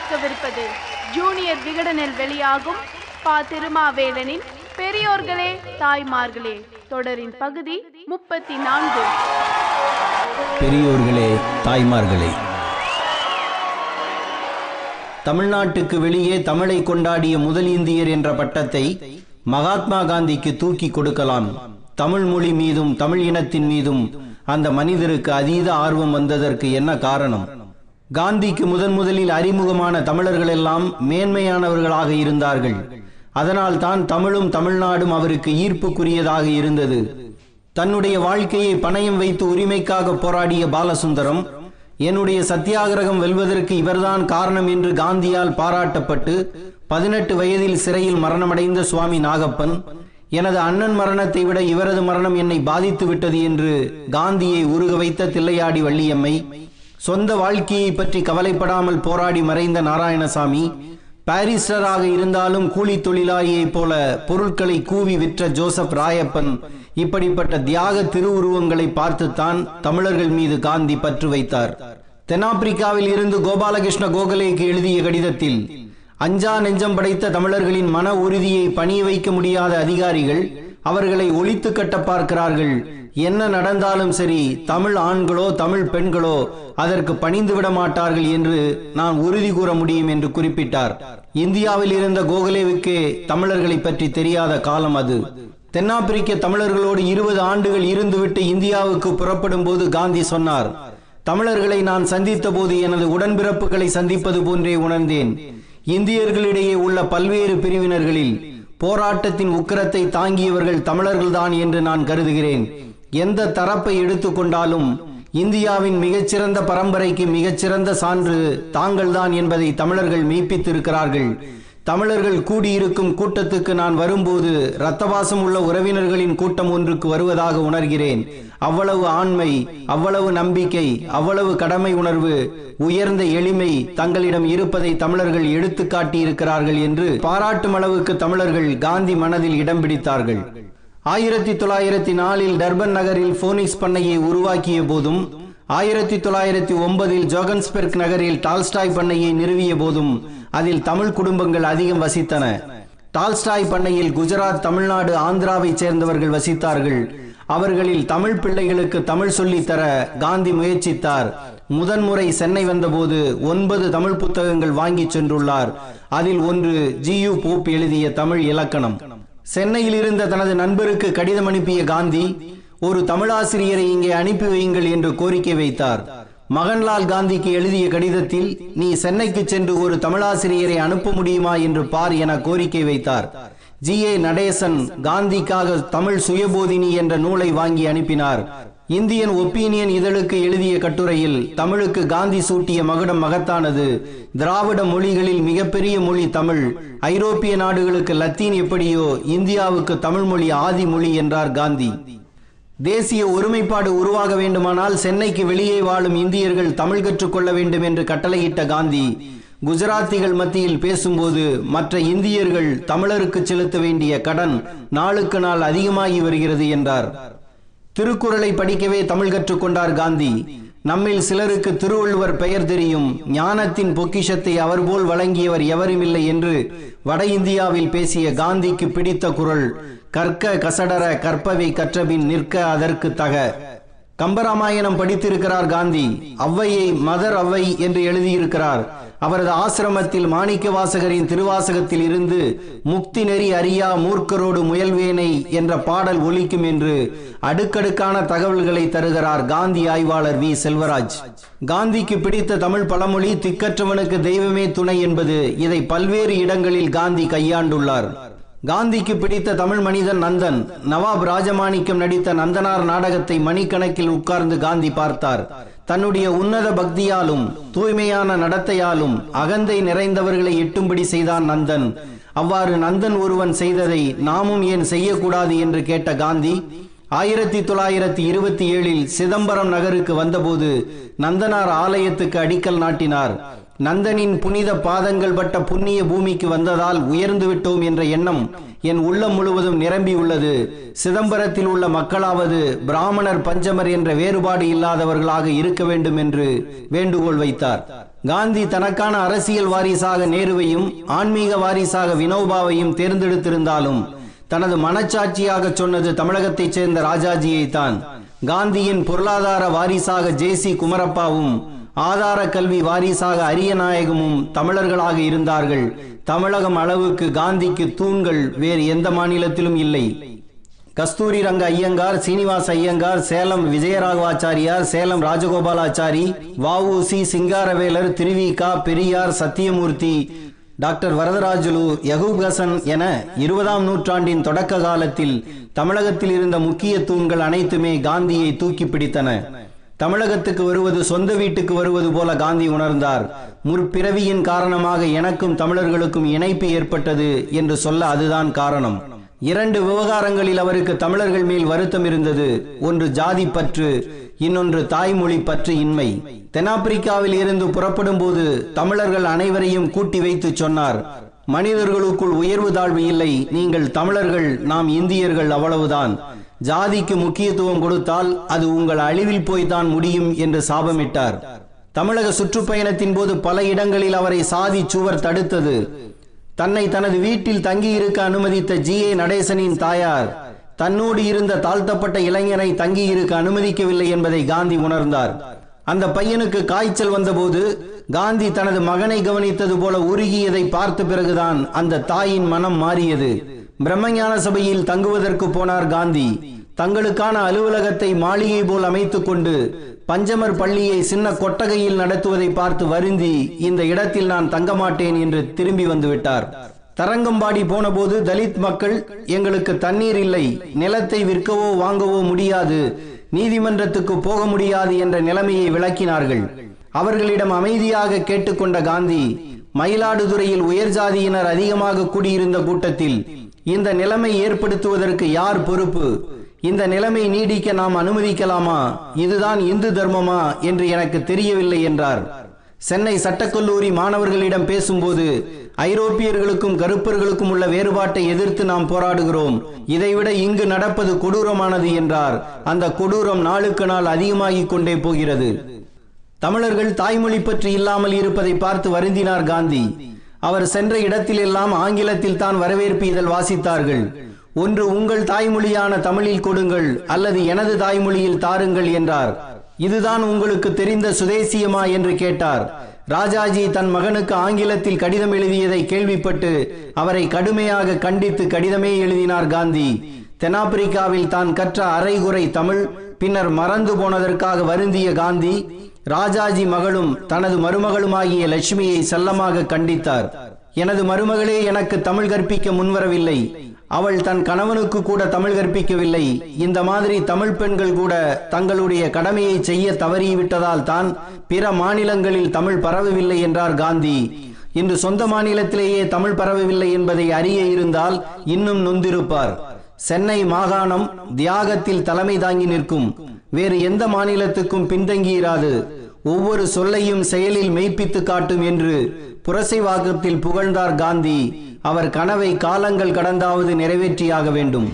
கேட்கவிருப்பது ஜூனியர் விகடனில் வெளியாகும் பா திருமாவேலனின் பெரியோர்களே தாய்மார்களே தொடரின் பகுதி முப்பத்தி நான்கு பெரியோர்களே தாய்மார்களே. தமிழ்நாட்டுக்கு வெளியே தமிழை கொண்டாடிய முதல் இந்தியர் என்ற பட்டத்தை மகாத்மா காந்திக்கு தூக்கி கொடுக்கலாம். தமிழ் மொழி மீதும் தமிழ் இனத்தின் மீதும் அந்த மனிதருக்கு அதீத ஆர்வம் வந்ததற்கு என்ன காரணம்? காந்திக்கு முதன் முதலில் அறிமுகமான தமிழர்கள் எல்லாம் மேன்மையானவர்களாக இருந்தார்கள். அதனால் தான் தமிழும் தமிழ்நாடும் அவருக்கு ஈர்ப்புக்குரியதாக இருந்தது. தன்னுடைய வாழ்க்கையை பணயம் வைத்து உரிமைக்காக போராடிய பாலசுந்தரம் என்னுடைய சத்தியாகிரகம் வெல்வதற்கு இவர்தான் காரணம் என்று காந்தியால் பாராட்டப்பட்டு பதினெட்டு வயதில் சிறையில் மரணமடைந்த சுவாமி நாகப்பன் எனது அண்ணன் மரணத்தை விட இவரது மரணம் என்னை பாதித்து விட்டது என்று காந்தியை உருக வைத்த தில்லையாடி வள்ளியம்மை சொந்த வாழ்க்கையை பற்றி கவலைப்படாமல் போராடி மறைந்த நாராயணசாமி பாரிஸ்டராக இருந்தாலும் கூலி தொழிலாளியைப் போல பொருட்களை கூவி விற்ற ஜோசப் ராயப்பன் இப்படிப்பட்ட தியாக திருவுருவங்களை பார்த்துத்தான் தமிழர்கள் மீது காந்தி பற்று வைத்தார். தென்னாப்பிரிக்காவில் இருந்து கோபாலகிருஷ்ண கோகலேக்கு எழுதிய கடிதத்தில் அஞ்சா நெஞ்சம் படைத்த தமிழர்களின் மன உறுதியை பணிய வைக்க முடியாத அதிகாரிகள் அவர்களை ஒழித்து கட்ட பார்க்கிறார்கள் என்ன நடந்தாலும் சரி தமிழ் ஆண்களோ தமிழ் பெண்களோ அதற்கு பணிந்து விட மாட்டார்கள் என்று நான் உறுதி கூற முடியும் என்று குறிப்பிட்டார். இந்தியாவில் இருந்த கோகலேவுக்கே தமிழர்களை பற்றி தெரியாத காலம் அது. தென்னாப்பிரிக்க தமிழர்களோடு இருபது ஆண்டுகள் இருந்துவிட்டு இந்தியாவுக்கு புறப்படும் போது காந்தி சொன்னார் தமிழர்களை நான் சந்தித்த போது எனது உடன்பிறப்புகளை சந்திப்பது போன்றே உணர்ந்தேன். இந்தியர்களிடையே உள்ள பல்வேறு பிரிவினர்களில் போராட்டத்தின் உக்கிரத்தை தாங்கியவர்கள் தமிழர்கள்தான் என்று நான் கருதுகிறேன். எந்த தரப்பை எடுத்துக்கொண்டாலும் இந்தியாவின் மிகச்சிறந்த பரம்பரைக்கு மிகச்சிறந்த சான்று தாங்கள்தான் என்பதை தமிழர்கள் மெய்ப்பித்திருக்கிறார்கள். தமிழர்கள் கூடியிருக்கும் கூட்டத்துக்கு நான் வரும்போது இரத்தவாசம் உள்ள உறவினர்களின் கூட்டம் ஒன்றுக்கு வருவதாக உணர்கிறேன். அவ்வளவு ஆண்மை அவ்வளவு நம்பிக்கை அவ்வளவு கடமை உணர்வு உயர்ந்த எளிமை தங்களிடம் இருப்பதை தமிழர்கள் எடுத்து காட்டியிருக்கிறார்கள் என்று பாராட்டும் அளவுக்கு தமிழர்கள் காந்தி மனதில் இடம் பிடித்தார்கள். ஆயிரத்தி தொள்ளாயிரத்தி நாலில் டர்பன் நகரில் போனிக்ஸ் பண்ணையை உருவாக்கிய போதும் ஆயிரத்தி தொள்ளாயிரத்தி ஒன்பதில் ஜோகன்ஸ்பெர்க் நகரில் டால்ஸ்டாய் பண்ணையை நிறுவிய போதும் அதில் தமிழ் குடும்பங்கள் அதிகம் வசித்தன. டால்ஸ்டாய் பண்ணையில் குஜராத் தமிழ்நாடு ஆந்திராவைச் சேர்ந்தவர்கள் வசித்தார்கள். அவர்களில் தமிழ் பிள்ளைகளுக்கு தமிழ் சொல்லித்தர காந்தி முயற்சித்தார். முதன்முறை சென்னை வந்தபோது ஒன்பது தமிழ் புத்தகங்கள் வாங்கி சென்றுள்ளார். அதில் ஒன்று ஜி யு போப் எழுதிய தமிழ் இலக்கணம். சென்னையில் இருந்த தனது நண்பருக்கு கடிதம் அனுப்பிய காந்தி ஒரு தமிழாசிரியரை இங்கே அனுப்பி வையுங்கள் என்று கோரிக்கை வைத்தார். மகன்லால் காந்திக்கு எழுதிய கடிதத்தில் நீ சென்னைக்கு சென்று ஒரு தமிழாசிரியரை அனுப்ப முடியுமா என்று பார் என கோரிக்கை வைத்தார். ஜி. ஏ. நடேசன் காந்திக்காக தமிழ் சுயபோதினி என்ற நூலை வாங்கி அனுப்பினார். இந்தியன் ஒப்பீனியன் இதழுக்கு எழுதிய கட்டுரையில் தமிழுக்கு காந்தி சூட்டிய மகுடம் மகத்தானது. திராவிட மொழிகளில் மிகப்பெரிய மொழி தமிழ். ஐரோப்பிய நாடுகளுக்கு லத்தீன் எப்படியோ இந்தியாவுக்கு தமிழ் மொழி ஆதி மொழி என்றார் காந்தி. தேசிய ஒருமைப்பாடு உருவாக வேண்டுமானால் சென்னைக்கு வெளியே வாழும் இந்தியர்கள் தமிழ் கற்றுக்கொள்ள வேண்டும் என்று கட்டளையிட்ட காந்தி குஜராத்திகள் மத்தியில் பேசும்போது மற்ற இந்தியர்கள் தமிழருக்கு செலுத்த வேண்டிய கடன் நாளுக்கு நாள் அதிகமாகி வருகிறது என்றார். திருக்குறளை படிக்கவே தமிழ் கற்றுக்கொண்டார் காந்தி. நம்மில் சிலருக்கு திருவள்ளுவர் பெயர் தெரியும். ஞானத்தின் பொக்கிஷத்தை அவர் போல் வழங்கியவர் எவருமில்லை என்று வட இந்தியாவில் பேசிய காந்திக்கு பிடித்த குரல் கற்க கசடர கற்பவை கற்றபின் நிற்க அதற்கு தக. கம்பராமாயணம் படித்திருக்கிறார் காந்தி. ஔவையை மதர் ஔவை என்று எழுதியிருக்கிறார். அவரது ஆசிரமத்தில் மாணிக்க வாசகரின் திருவாசகத்தில் இருந்து முக்தி நெறி அறியா மூர்க்கரோடு முயல்வேனை என்ற பாடல் ஒலிக்கும் என்று அடுக்கடுக்கான தகவல்களை தருகிறார் காந்தி ஆய்வாளர் வி. செல்வராஜ். காந்திக்கு பிடித்த தமிழ் பழமொழி திக்கற்றவனுக்கு தெய்வமே துணை என்பது இதை பல்வேறு இடங்களில் காந்தி கையாண்டுள்ளார். காந்திக்கு பிடித்த தமிழ் மனிதன் நந்தன். நவாப் ராஜமாணிக்கம் நடித்த நந்தனார் நாடகத்தை மணிக்கணக்கில் உட்கார்ந்து காந்தி பார்த்தார். தன்னுடைய உன்னத பக்தியாலும் தூய்மையான நடத்தையாலும் அகந்தை நிறைந்தவர்களை எட்டும்படி செய்தான் நந்தன். அவ்வாறு நந்தன் ஒருவன் செய்ததை நாமும் ஏன் செய்யக்கூடாது என்று கேட்ட காந்தி ஆயிரத்தி தொள்ளாயிரத்தி இருபத்தி ஏழில் சிதம்பரம் நகருக்கு வந்தபோது நந்தனார் ஆலயத்துக்கு அடிக்கல் நாட்டினார். நந்தனின் புனித பாதங்கள் பட்ட புண்ணிய பூமிக்கு வந்ததால் உயர்ந்து விட்டோம் என்ற எண்ணம் என் உள்ளம் முழுவதும் நிரம்பியுள்ளது சிதம்பரத்தில் உள்ள மக்களாவது பிராமணர் பஞ்சமர் என்ற வேறுபாடு இல்லாதவர்களாக இருக்க வேண்டும் என்று வேண்டுகோள் வைத்தார். காந்தி தனக்கான அரசியல் வாரிசாக நேருவையும் ஆன்மீக வாரிசாக வினோபாவையும் தேர்ந்தெடுத்திருந்தாலும் தனது மனச்சாட்சியாக சொன்னது தமிழகத்தைச் சேர்ந்த ராஜாஜியை தான் காந்தியின் பொருளாதார வாரிசாக ஜேசி குமரப்பாவும் ஆதார கல்வி வாரிசாக அரியநாயகமும் தமிழர்களாக இருந்தார்கள். தமிழகம் அளவுக்கு காந்திக்கு தூண்கள் வேறு எந்த மாநிலத்திலும் இல்லை. கஸ்தூரி ரங்க ஐயங்கார் சீனிவாச ஐயங்கார் சேலம் விஜயராகவாச்சாரியார் சேலம் ராஜகோபாலாச்சாரி வஉசி சிங்காரவேலர் திருவிகா பெரியார் சத்தியமூர்த்தி டாக்டர் வரதராஜுலு யகூப் ஹசன் என இருபதாம் நூற்றாண்டின் தொடக்க காலத்தில் தமிழகத்தில் இருந்த முக்கிய தூண்கள் அனைத்துமே காந்தியை தூக்கி பிடித்தன. தமிழகத்துக்கு வருவது சொந்த வீட்டுக்கு வருவது போல காந்தி உணர்ந்தார். முற்பிறவியின் காரணமாக எனக்கும் தமிழர்களுக்கும் இணைப்பு ஏற்பட்டது என்று சொல்ல அதுதான் காரணம். இரண்டு விவகாரங்களில் அவருக்கு தமிழர்கள் மேல் வருத்தம் இருந்தது. ஒன்று ஜாதி பற்று இன்னொன்று தாய்மொழி பற்று இன்மை. தென்னாப்பிரிக்காவில் இருந்து புறப்படும் போது தமிழர்கள் அனைவரையும் கூட்டி வைத்து சொன்னார். மனிதர்களுக்குள் உயர்வு தாழ்வு இல்லை நீங்கள் தமிழர்கள் நாம் இந்தியர்கள் அவ்வளவுதான். ஜாதிக்கு முக்கியத்துவம் கொடுத்தால் அது உங்கள் அழிவில் போய்தான் முடியும் என்று சாபமிட்டார். தமிழக சுற்றுப்பயணத்தின் போது பல இடங்களில் அவரை சாதி சுவர் தடுத்தது. தன்னை தனது வீட்டில் தங்கியிருக்க அனுமதித்த ஜி. ஏ. நடேசனின் தாயார் தன்னோடு இருந்த தாழ்த்தப்பட்ட இளைஞனை தங்கியிருக்க அனுமதிக்கவில்லை என்பதை காந்தி உணர்ந்தார். அந்த பையனுக்கு காய்ச்சல் வந்தபோது காந்தி தனது மகனை கவனித்தது போல உருகியதை பார்த்த பிறகுதான் அந்த தாயின் மனம் மாறியது. பிரம்மஞான சபையில் தங்குவதற்கு போனார் காந்தி. தங்களுக்கான அலுவலகத்தை மாளிகை போல் அமைத்துக் கொண்டு பஞ்சமர் பள்ளியை சின்ன கொட்டகையில் நடத்துவதை பார்த்து வருந்தி இந்த இடத்தில் நான் தங்க மாட்டேன் என்று திரும்பி வந்துவிட்டார். தரங்கம்பாடி போனபோது தலித் மக்கள் எங்களுக்கு தண்ணீர் இல்லை நிலத்தை விற்கவோ வாங்கவோ முடியாது நீதிமன்றத்துக்கு போக முடியாது என்ற நிலைமையை விளக்கினார்கள். அவர்களிடம் அமைதியாக கேட்டுக்கொண்ட காந்தி மயிலாடுதுறையில் உயர் ஜாதியினர் அதிகமாக கூடியிருந்த கூட்டத்தில் இந்த நிலைமை ஏற்படுத்துவதற்கு யார் பொறுப்பு? இந்த நிலைமை நீடிக்க நாம் அனுமதிக்கலாமா? இதுதான் இந்து தர்மமா என்று எனக்கு தெரியவில்லை என்றார். சென்னை சட்டக்கல்லூரி மாணவர்களிடம் பேசும்போது ஐரோப்பியர்களுக்கும் கருப்பர்களுக்கும் உள்ள வேறுபாட்டை எதிர்த்து நாம் போராடுகிறோம். இதைவிட இங்கு நடப்பது கொடூரமானது என்றார். அந்த கொடூரம் நாளுக்கு நாள் அதிகமாகிக் கொண்டே போகிறது. தமிழர்கள் தாய்மொழி பற்றி இல்லாமல் இருப்பதை பார்த்து வருந்தினார் காந்தி. அவர் சென்ற இடத்திலெல்லாம் ஆங்கிலத்தில் தான் வரவேற்பு இதழ் வாசித்தார்கள். ஒன்று உங்கள் தாய்மொழியான தமிழில் கொடுங்கள் அல்லது எனது தாய்மொழியில் தாருங்கள் என்றார். இதுதான் உங்களுக்கு தெரிந்த சுதேசியமா? என்று கேட்டார். ராஜாஜி தன் மகனுக்கு ஆங்கிலத்தில் கடிதம் எழுதியதை கேள்விப்பட்டு அவரை கடுமையாக கண்டித்து கடிதமே எழுதினார் காந்தி. தென்னாப்பிரிக்காவில் தான் கற்ற அரைகுறை தமிழ் பின்னர் மறந்து போனதற்காக வருந்திய காந்தி ராஜாஜி மகளும் தனது மருமகளுமாகிய லட்சுமியை செல்லமாக கண்டித்தார். எனது மருமகளே எனக்கு தமிழ் கற்பிக்க முன்வரவில்லை. அவள் தன் கணவனுக்கு கூட தமிழ் கற்பிக்கவில்லை. இந்த மாதிரி தமிழ் பெண்கள் கூட தங்களுடைய கடமையை செய்ய தவறிவிட்டதால் தான் பிற மாநிலங்களில் தமிழ் பரவவில்லை என்றார் காந்தி. இன்று சொந்த மாநிலத்திலேயே தமிழ் பரவவில்லை என்பதை அறிய இருந்தால் இன்னும் நொந்திருப்பார். சென்னை மாகாணம் தியாகத்தில் தலைமை தாங்கி நிற்கும். வேறு எந்த மாநிலத்துக்கும் பின்தங்கியிராது. ஒவ்வொரு சொல்லையும் செயலில் மெய்ப்பித்து காட்டும் என்று புரசைவாக்கத்தில் புகழ்ந்தார் காந்தி. அவர் கனவை காலங்கள் கடந்தாவது நிறைவேற்றியாக வேண்டும்.